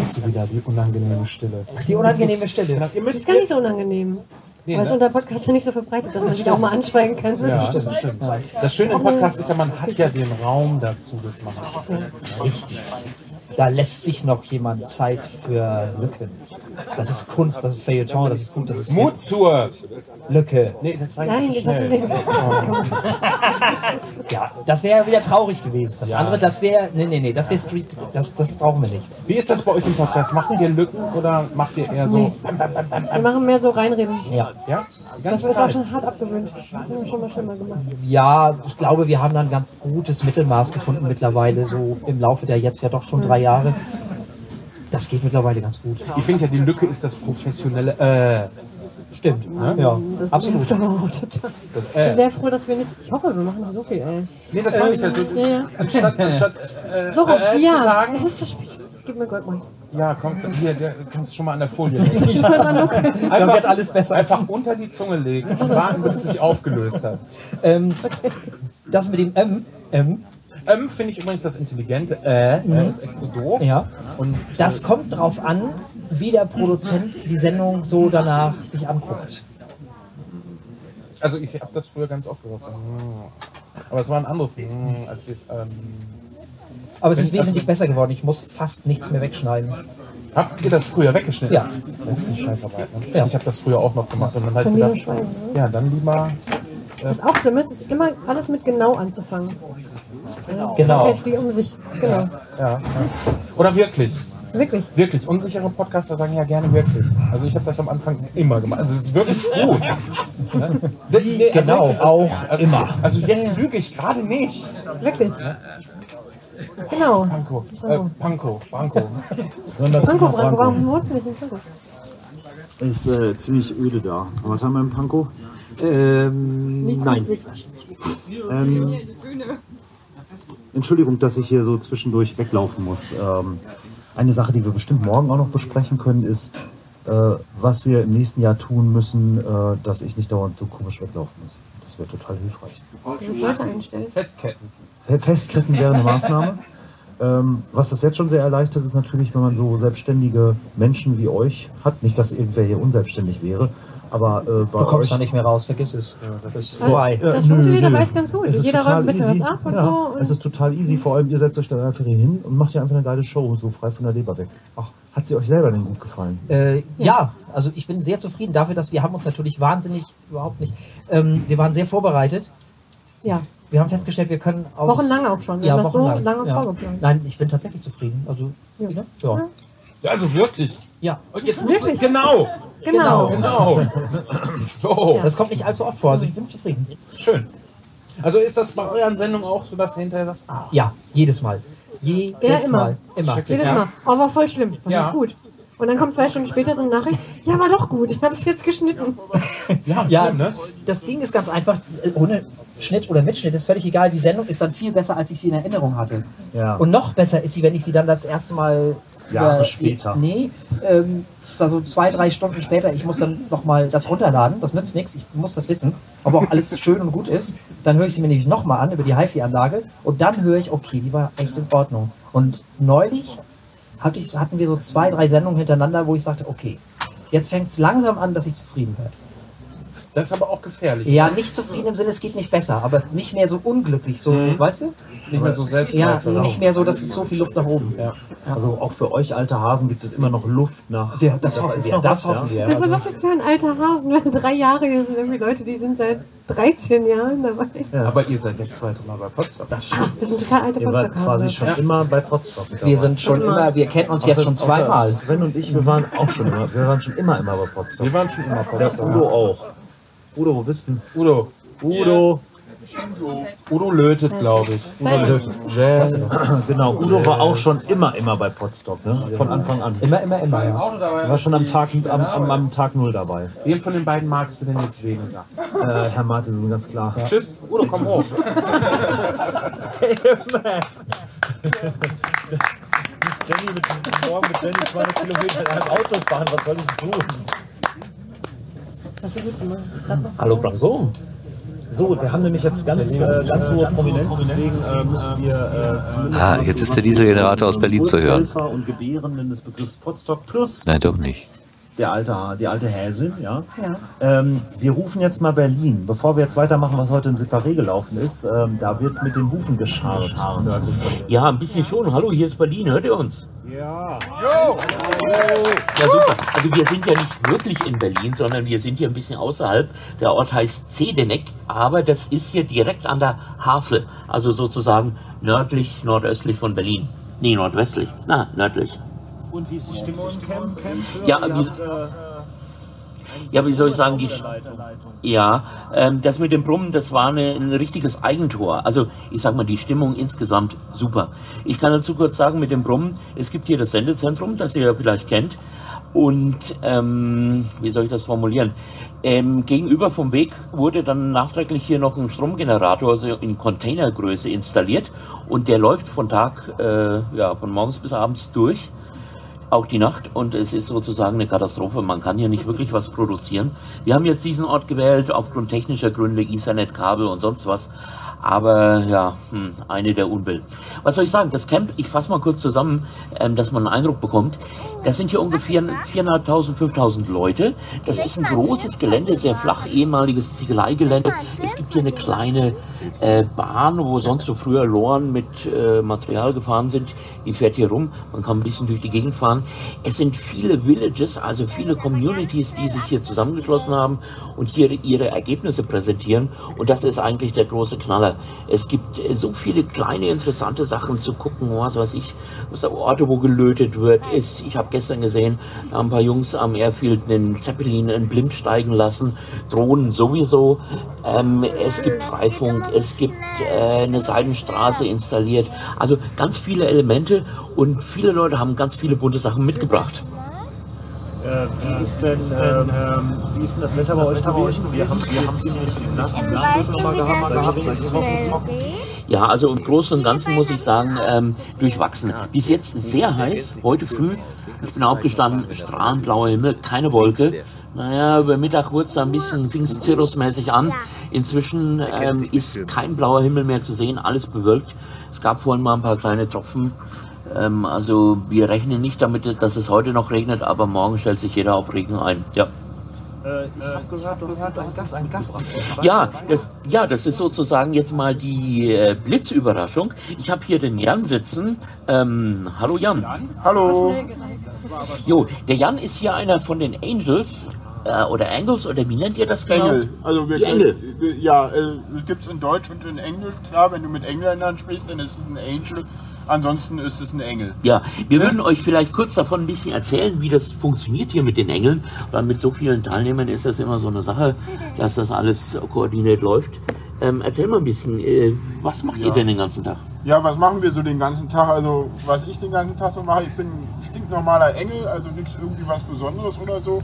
Hast du wieder die unangenehme Stille. Die unangenehme Stille. Ihr Das müsst ist gar nicht so unangenehm. Nee, weil es ne? unter Podcast ja nicht so verbreitet, dass man sich auch mal anschweigen kann. Ja, das stimmt. Das Schöne im Podcast ist ja, man hat ja den Raum dazu, das machen zu können. Richtig. Da lässt sich noch jemand Zeit für Lücken. Das ist Kunst, das ist Feuilleton, das ist gut, das ist Mut zur Lücke. Nee, das war jetzt Nein, zu das schnell. den Ja, das wäre wieder traurig gewesen. Das Ja. andere, das wäre, nee, nee, nee, das wäre Street, das, das brauchen wir nicht. Wie ist das bei euch im Podcast? Macht ihr Lücken oder macht ihr eher so? Nee. Wir machen mehr so reinreden. Ja. Ja? Das ist auch schon hart abgewöhnt. Das haben wir schon mal schlimmer gemacht. Ja, ich glaube, wir haben da ein ganz gutes Mittelmaß gefunden mittlerweile, so im Laufe der jetzt ja doch schon drei Jahre. Das geht mittlerweile ganz gut. Ich finde ja, die Lücke ist das professionelle. Äh, Stimmt. Ne? Ja, Das absolut. das, Ich bin äh. sehr froh, dass wir nicht. Ich hoffe, wir machen nicht so viel, ey. Nee, das meine ich also. Ja, ja. Anstatt, anstatt äh, So, äh, ja, zu sagen. es ist zu spät. Gib mir Gold mal. Ja, komm, hier, der, kannst du schon mal an der Folie legen. Ich. Dann wird alles besser. Einfach unter die Zunge legen und warten, bis es sich aufgelöst hat. Ähm, das mit dem M, M, Ähm, finde ich übrigens das intelligente äh, äh, ist echt so doof. ja, Und das kommt drauf an, wie der Produzent die Sendung so danach sich anguckt. also ich habe das früher ganz oft gehört. So, mm. aber es war ein anderes mm, als das. Ähm, Aber es ist wesentlich besser geworden. Ich muss fast nichts mehr wegschneiden. habt ihr das früher weggeschnitten? Ja. Das ist die Scheißarbeit. Ne? Ja. Ich habe das früher auch noch gemacht und dann halt gedacht, schreiben, ne? ja, dann lieber. Was auch schlimm ist, ist immer alles mit genau anzufangen. Genau. Hält die um sich. Genau. Ja, ja. Oder wirklich. Wirklich. Wirklich. Unsichere Podcaster sagen ja gerne wirklich. Also ich habe das am Anfang immer gemacht. Also es ist wirklich gut. Ne? Nee, also Genau, auch also, immer. Also jetzt lüge ich gerade nicht. Wirklich. Genau. Panko. Äh, Panko. Panko. Franco, Franco, Franco. warum wohnst du nicht in Franco? Ist äh, ziemlich öde da. Was haben wir im Panko? Ähm, Nicht nein. Ähm, Entschuldigung, dass ich hier so zwischendurch weglaufen muss. Ähm, eine Sache, die wir bestimmt morgen auch noch besprechen können, ist, äh, was wir im nächsten Jahr tun müssen, äh, dass ich nicht dauernd so komisch weglaufen muss. Das wäre total hilfreich. Du Leute einstellen. Festketten. Fe- Festketten wäre eine Maßnahme. Ähm, was das jetzt schon sehr erleichtert, ist natürlich, wenn man so selbstständige Menschen wie euch hat. Nicht, dass irgendwer hier unselbstständig wäre, aber äh, bei Du kommst euch da nicht mehr raus, vergiss es. Das ist Ja, vorbei. Das nö, funktioniert nö. aber echt ganz gut. Es ist Jeder total räumt ein bisschen easy. was ab und ja, so. Und Es ist total easy, vor allem ihr setzt euch dann einfach hier hin und macht ja einfach eine geile Show, so frei von der Leber weg. Ach, hat sie euch selber denn gut gefallen? Äh, ja, also ich bin sehr zufrieden dafür, dass wir haben uns natürlich wahnsinnig, überhaupt nicht, ähm, wir waren sehr vorbereitet. ja, Wir haben festgestellt, wir können aus... wochenlang auch schon. Wir Ja, das so wochenlang. lange ja. vorgeplant. Nein, ich bin tatsächlich zufrieden. Also, Ja. ja. Ja. Ja, also wirklich. ja. Und jetzt musst du, Wirklich? genau. Genau. Genau. So. Das kommt nicht allzu oft vor, also ich bin zufrieden. Schön. Also ist das bei euren Sendungen auch so, dass du hinterher sagst, ah, Ja, jedes Mal. Jedes Ja, immer. Mal. Immer. Jedes Ja. Mal. War voll schlimm. Ja. gut. Und dann kommt zwei Stunden später so eine Nachricht, ja, war doch gut, ich habe es jetzt geschnitten. ja, Ja, ne? das Ding ist ganz einfach, ohne Schnitt oder Mitschnitt ist völlig egal. Die Sendung ist dann viel besser, als ich sie in Erinnerung hatte. Ja. Und noch besser ist sie, wenn ich sie dann das erste Mal. Jahre später. Nee, ähm, also zwei, drei Stunden später, ich muss dann nochmal das runterladen. Das nützt nichts, ich muss das wissen, ob auch alles schön und gut ist. Dann höre ich sie mir nämlich nochmal an über die HiFi-Anlage und dann höre ich, okay, die war echt in Ordnung. Und neulich hatte ich, hatten wir so zwei, drei Sendungen hintereinander, wo ich sagte, okay, jetzt fängt es langsam an, dass ich zufrieden werde. Das ist aber auch gefährlich. Ja, nicht zufrieden im Sinne, es geht nicht besser, aber nicht mehr so unglücklich, so, weißt du? Nicht mehr so selbst. Ja, nicht mehr so, dass es so viel Luft nach oben. Ja. Also auch für euch alte Hasen gibt es immer noch Luft nach. Wir, das Da hoffen ist wir, das was, hoffen wir. Also was ist für ein alter Hasen, wenn drei Jahre hier sind irgendwie Leute, die sind seit 13 Jahren dabei. Aber ihr seid das zweite Mal bei Potsdam. Wir sind total alte Ihr wart quasi schon immer bei Potsdam. Wir sind schon immer, wir kennen uns jetzt schon zweimal. Sven und ich, wir waren auch schon immer, wir waren schon immer, immer bei Potsdam. Wir waren schon immer Der Potsdam. Udo auch. Udo, wo bist du? Udo. Udo. Udo lötet, glaube ich. Udo lötet. Jazz. Genau, Udo war auch schon immer, immer bei Podstock, ne? Von Anfang an. Immer, immer, immer, ja. Er war schon am Tag, am, am, am Tag null dabei. Wen von den beiden magst du denn jetzt weniger? Äh, Herr Martin, ganz klar. Tschüss. Udo, komm hoch. Jenny mit, morgen mit Jenny 200 Kilometer in einem Auto fahren, was soll ich tun? Hast du gut gemacht. Hallo Branko. So, wir haben nämlich jetzt ganz, äh, ganz hohe Prominenz, deswegen äh, müssen wir äh, zumindest Ah, jetzt ist der Dieselgenerator aus Berlin zu hören. Nein, doch nicht. Der alte, die alte Häsin, ja. Ja. Ähm, wir rufen jetzt mal Berlin. Bevor wir jetzt weitermachen, was heute im Separé gelaufen ist, ähm, da wird mit den Hufen gescharrt. Ja, ein bisschen schon. Hallo, hier ist Berlin. Hört ihr uns? Ja. Ja, super. Also wir sind ja nicht wirklich in Berlin, sondern wir sind hier ein bisschen außerhalb. Der Ort heißt Zedeneck, aber das ist hier direkt an der Havel. Also sozusagen nördlich, nordöstlich von Berlin. Nee, nordwestlich. Na, nördlich. Und wie ist die Stimmung im Camp? Camp Ja, Ihr wie- habt, äh, Ja, wie soll ich sagen, die, ja, ähm, das mit dem Brummen, das war eine, ein richtiges Eigentor. Also ich sag mal, die Stimmung insgesamt super. Ich kann dazu kurz sagen, mit dem Brummen, es gibt hier das Sendezentrum, das ihr ja vielleicht kennt. Und ähm, wie soll ich das formulieren? Ähm, gegenüber vom Weg wurde dann nachträglich hier noch ein Stromgenerator also in Containergröße installiert und der läuft von Tag, äh, ja, von morgens bis abends durch auch die Nacht und es ist sozusagen eine Katastrophe. Man kann hier nicht wirklich was produzieren. Wir haben jetzt diesen Ort gewählt aufgrund technischer Gründe, Ethernet-Kabel und sonst was. Aber ja, hm, eine der Unbill. Was soll ich sagen? Das Camp, ich fasse mal kurz zusammen, ähm, dass man einen Eindruck bekommt. Das sind hier ungefähr 4.500, 5.000 Leute. Das ist ein großes Gelände, sehr flach, ehemaliges Ziegeleigelände. Es gibt hier eine kleine äh, Bahn, wo sonst so früher Loren mit äh, Material gefahren sind. Die fährt hier rum. Man kann ein bisschen durch die Gegend fahren. Es sind viele Villages, also viele Communities, die sich hier zusammengeschlossen haben und hier ihre Ergebnisse präsentieren. Und das ist eigentlich der große Knaller. Es gibt äh, so viele kleine interessante Sachen zu gucken, was weiß ich, was Orte, wo gelötet wird. Ist, ich habe gestern gesehen, da haben ein paar Jungs am Airfield einen Zeppelin, einen Blind steigen lassen, Drohnen sowieso. Ähm, es gibt Freifunk, es gibt äh, eine Seidenstraße installiert. Also ganz viele Elemente und viele Leute haben ganz viele bunte Sachen mitgebracht. Äh, wie, ist denn, ähm, wie ist denn das Wetter bei euch gewesen? Wir haben, wir haben ziemlich nass, nass nochmal gehabt. Ja, also im Großen und Ganzen muss ich sagen, ähm, durchwachsen. Bis jetzt sehr heiß, heute früh. Ich bin aufgestanden, strahlend blauer Himmel, keine Wolke. Naja, über Mittag wurde es ein bisschen, fing es Cirrus-mäßig an. Inzwischen ähm, ist kein blauer Himmel mehr zu sehen, alles bewölkt. Es gab vorhin mal ein paar kleine Tropfen. Ähm, also wir rechnen nicht damit, dass es heute noch regnet, aber morgen stellt sich jeder auf Regen ein. Ja. Äh, ich habe gehört, du hast einen Gast, einen Gast. Ja, das, ja, das ist sozusagen jetzt mal die äh, Blitzüberraschung. Ich habe hier den Jan sitzen. Ähm, hallo Jan. Hallo. Jo, der Jan ist hier einer von den Angels äh, oder Angels oder wie nennt ihr das genau? Engel. Also wir, Die Engel. wir- ja, äh, es gibt es in Deutsch und in Englisch. Klar, wenn du mit Engländern sprichst, dann ist es ein Angel. Ansonsten ist es ein Engel. Ja, wir würden euch vielleicht kurz davon ein bisschen erzählen, wie das funktioniert hier mit den Engeln, weil mit so vielen Teilnehmern ist das immer so eine Sache, dass das alles koordiniert läuft. Ähm, erzähl mal ein bisschen, äh, was macht ihr Ja. denn den ganzen Tag? Ja, was machen wir so den ganzen Tag? Also, was ich den ganzen Tag so mache, ich bin ein stinknormaler Engel, also nichts irgendwie was Besonderes oder so.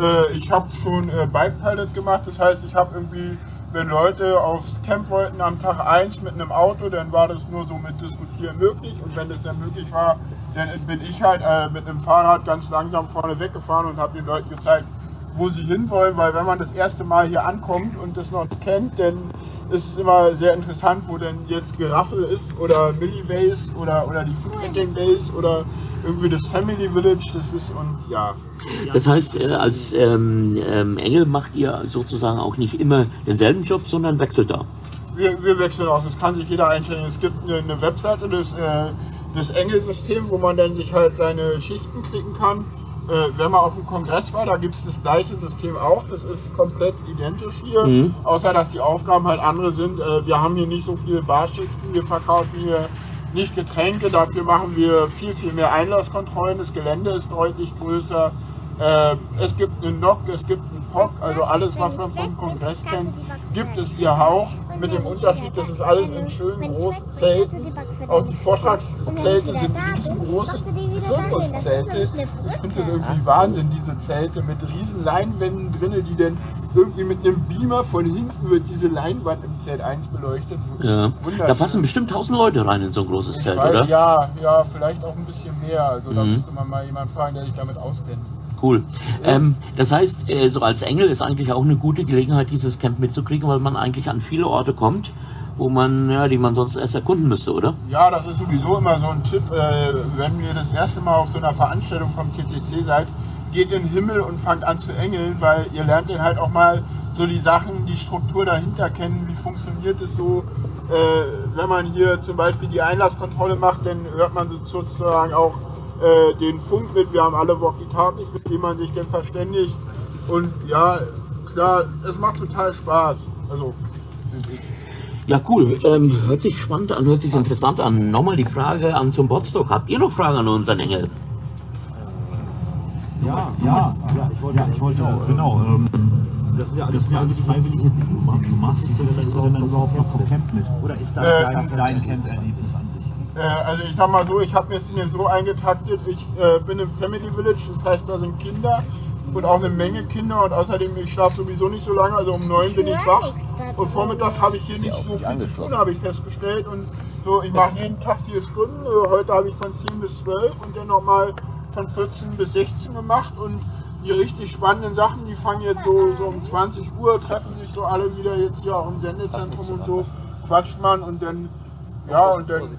Äh, ich habe schon äh, Bike Pilot gemacht, das heißt, ich habe irgendwie, wenn Leute aufs Camp wollten am Tag 1 mit einem Auto, dann war das nur so mit Diskutieren möglich. Und wenn das dann möglich war, dann bin ich halt äh, mit einem Fahrrad ganz langsam vorne weggefahren und habe den Leuten gezeigt, wo sie hinwollen, weil wenn man das erste Mal hier ankommt und das noch kennt, dann ist es immer sehr interessant, wo denn jetzt Giraffel ist oder Millie Base oder, oder die Foodletting Base oder irgendwie das Family Village, das ist und ja. Das heißt, äh, als ähm, ähm, Engel macht ihr sozusagen auch nicht immer denselben Job, sondern wechselt da. Wir, wir wechseln aus, das kann sich jeder einstellen. Es gibt eine, eine Webseite, das, äh, das Engelsystem, wo man dann sich halt seine Schichten klicken kann. Äh, wenn man auf dem Kongress war, da gibt es das gleiche System auch. Das ist komplett identisch hier, Mhm. außer dass die Aufgaben halt andere sind. Äh, wir haben hier nicht so viele Barschichten, wir verkaufen hier nicht Getränke, dafür machen wir viel, viel mehr Einlasskontrollen. Das Gelände ist deutlich größer. Äh, es gibt einen Nock, es gibt einen Pock, also alles, was man vom Kongress kennt, gibt es ihr auch. Mit dem Unterschied, das ist alles in schönen großen Zelten. Auch die Vortragszelte sind riesengroße Zirkuszelte. Ich finde das irgendwie Wahnsinn, diese Zelte mit riesen Leinwänden drinnen, die dann irgendwie mit einem Beamer von hinten wird diese Leinwand im Zelt 1 beleuchtet. Ja. Da passen bestimmt tausend Leute rein in so ein großes Zelt, Weil, oder? Ja, ja, vielleicht auch ein bisschen mehr. Also da Mhm. müsste man mal jemanden fragen, der sich damit auskennt. Cool. Ähm, das heißt, äh, so als Engel ist eigentlich auch eine gute Gelegenheit, dieses Camp mitzukriegen, weil man eigentlich an viele Orte kommt, wo man, ja, die man sonst erst erkunden müsste, oder? Ja, das ist sowieso immer so ein Tipp, äh, wenn ihr das erste Mal auf so einer Veranstaltung vom TCC seid, geht in den Himmel und fangt an zu engeln, weil ihr lernt dann halt auch mal so die Sachen, die Struktur dahinter kennen, wie funktioniert es so. Äh, wenn man hier zum Beispiel die Einlasskontrolle macht, dann hört man sozusagen auch äh, den Funk mit. Wir haben alle Walkie-Talkies, mit denen man sich dann verständigt. Und ja, klar, es macht total Spaß. Also, finde ich. Ja, cool. Ähm, hört sich spannend an, hört sich interessant an. Nochmal die Frage an zum Botstock. Habt ihr noch Fragen an unseren Engel? Ja, ja, ja, ich wollte, ja, ich wollte genau. Ähm, das sind ja alles, alles freiwillige Dinge. Du machst dich denn überhaupt noch vom Camp mit? Oder ist das Äh, dein, dein Camp-Erlebnis an? Äh, also ich sag mal so, ich habe mir es mir so eingetaktet, ich äh, bin im Family Village, das heißt da sind Kinder und auch eine Menge Kinder und außerdem ich schlafe sowieso nicht so lange, also um neun bin ich wach. Und vormittags habe ich hier nicht so viel zu tun, habe ich festgestellt und so, ich mache jeden Tag vier Stunden, heute habe ich von 10 bis 12 und dann nochmal von 14 bis 16 gemacht und die richtig spannenden Sachen, die fangen jetzt so, so um 20 Uhr, treffen sich so alle wieder jetzt hier auch im Sendezentrum und so, quatscht man und dann, ja und dann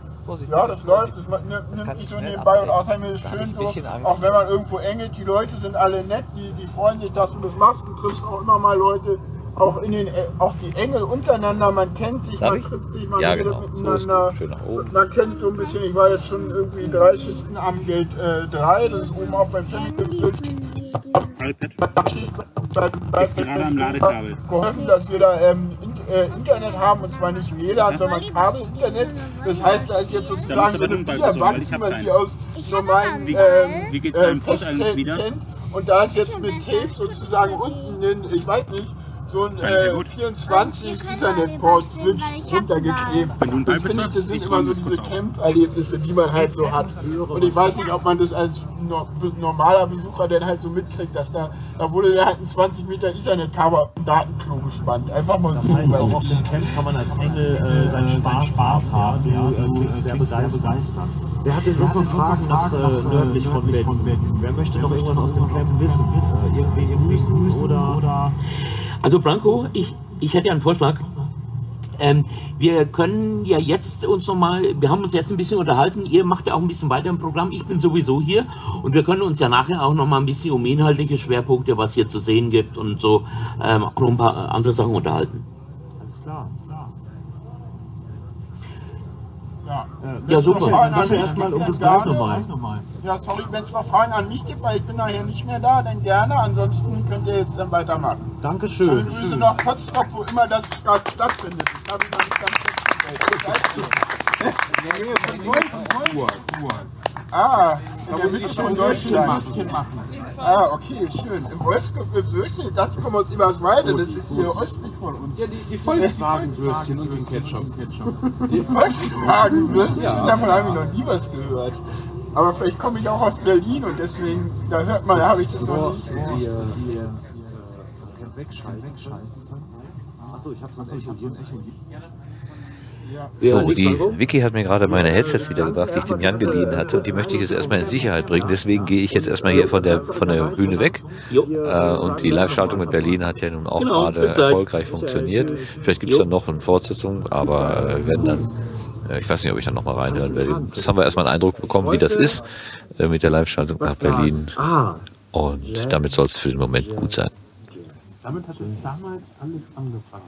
ja, das läuft, das nimmt nimmt nicht so nebenbei und außerdem ist es schön so, auch wenn man irgendwo engelt, die Leute sind alle nett, die, die freuen sich, dass du das machst. Und triffst auch immer mal Leute, auch in den, äh, auch die Engel untereinander, man kennt sich, Darf man ich? trifft sich, man Ja, redet genau. So miteinander, gut. Schön nach oben. man kennt so ein bisschen, ich war jetzt schon irgendwie drei Schichten am Gate äh, 3, das ist oben auch beim Family Ist gerade am Ladekabel. geholfen, dass wir da ähm, äh, Internet haben und zwar nicht WLAN, sondern Kabel-Internet. Das heißt, da ist jetzt sozusagen so eine Bierbank, hab man die aus normalen ähm, wie geht's äh, Festzelten wieder? kennt. Und da ist jetzt mit Tape sozusagen unten, in, ich weiß nicht, so ein ja äh, gut. 24 Ethernet-Port-Switch runtergeklebt. Wenn du Das finde ich, das sind immer so das diese. Camp-Erlebnisse, die man halt so hat. Und ich weiß nicht, ob man das als no normaler Besucher dann halt so mitkriegt, dass da, da wurde da halt ein 20 Meter Ethernet-Kabel auf dem Datenklo gespannt. Einfach mal so. heißt, auch auf dem Camp kann man als Engel äh, seinen Spaß, Spaß haben. Du äh, klingst sehr begeistert. Wer hat denn noch Fragen nach äh, nördlich von Berlin? Wer möchte noch irgendwas aus dem Camp wissen? Äh, irgendwie grüßen oder, oder Also Branko, ich, ich hätte einen Vorschlag. Ähm, wir können ja jetzt uns nochmal, wir haben uns jetzt ein bisschen unterhalten, ihr macht ja auch ein bisschen weiter im Programm, ich bin sowieso hier und wir können uns ja nachher auch nochmal ein bisschen um inhaltliche Schwerpunkte, was hier zu sehen gibt und so, ähm, auch noch ein paar andere Sachen unterhalten. Alles klar, alles klar. Ja, Ja, super. Dann an danke erstmal um das Gleich nochmal. Ja, sorry, wenn es noch Fragen an mich gibt, weil ich bin nachher nicht mehr da, dann gerne. Ansonsten könnt ihr jetzt dann weitermachen. Dankeschön. Schöne Grüße nach Potsdam, wo immer das gerade stattfindet. Das habe ich noch nicht ganz festgestellt. Ah, da muss ich schon Deutschland. Ah, okay, schön. Im Wolfsburg-Würstchen, das kommt aus Eberswalde, das ist hier östlich von uns. Ja, die, die Volkswagen-Würstchen und den Ketchup. Die Volkswagen-Würstchen, davon habe ich noch nie was gehört. Aber vielleicht komme ich auch aus Berlin und deswegen, da hört man, da habe ich das noch nicht. Achso, ich habe so ein Echo. So, die Vicky hat mir gerade meine Headsets wiedergebracht, die ich dem Jan geliehen hatte. Und die möchte ich jetzt erstmal in Sicherheit bringen. Deswegen gehe ich jetzt erstmal hier von der, von der Bühne weg. Äh, und die Live-Schaltung mit Berlin hat ja nun auch Genau, gerade erfolgreich funktioniert. Vielleicht gibt es dann noch eine Fortsetzung, aber äh, wenn dann, äh, ich weiß nicht, ob ich dann nochmal reinhören werde. Das haben wir erstmal einen Eindruck bekommen, wie das ist mit der Live-Schaltung nach Berlin. Ah, Und damit soll es für den Moment gut sein. Damit hat es damals alles angefangen.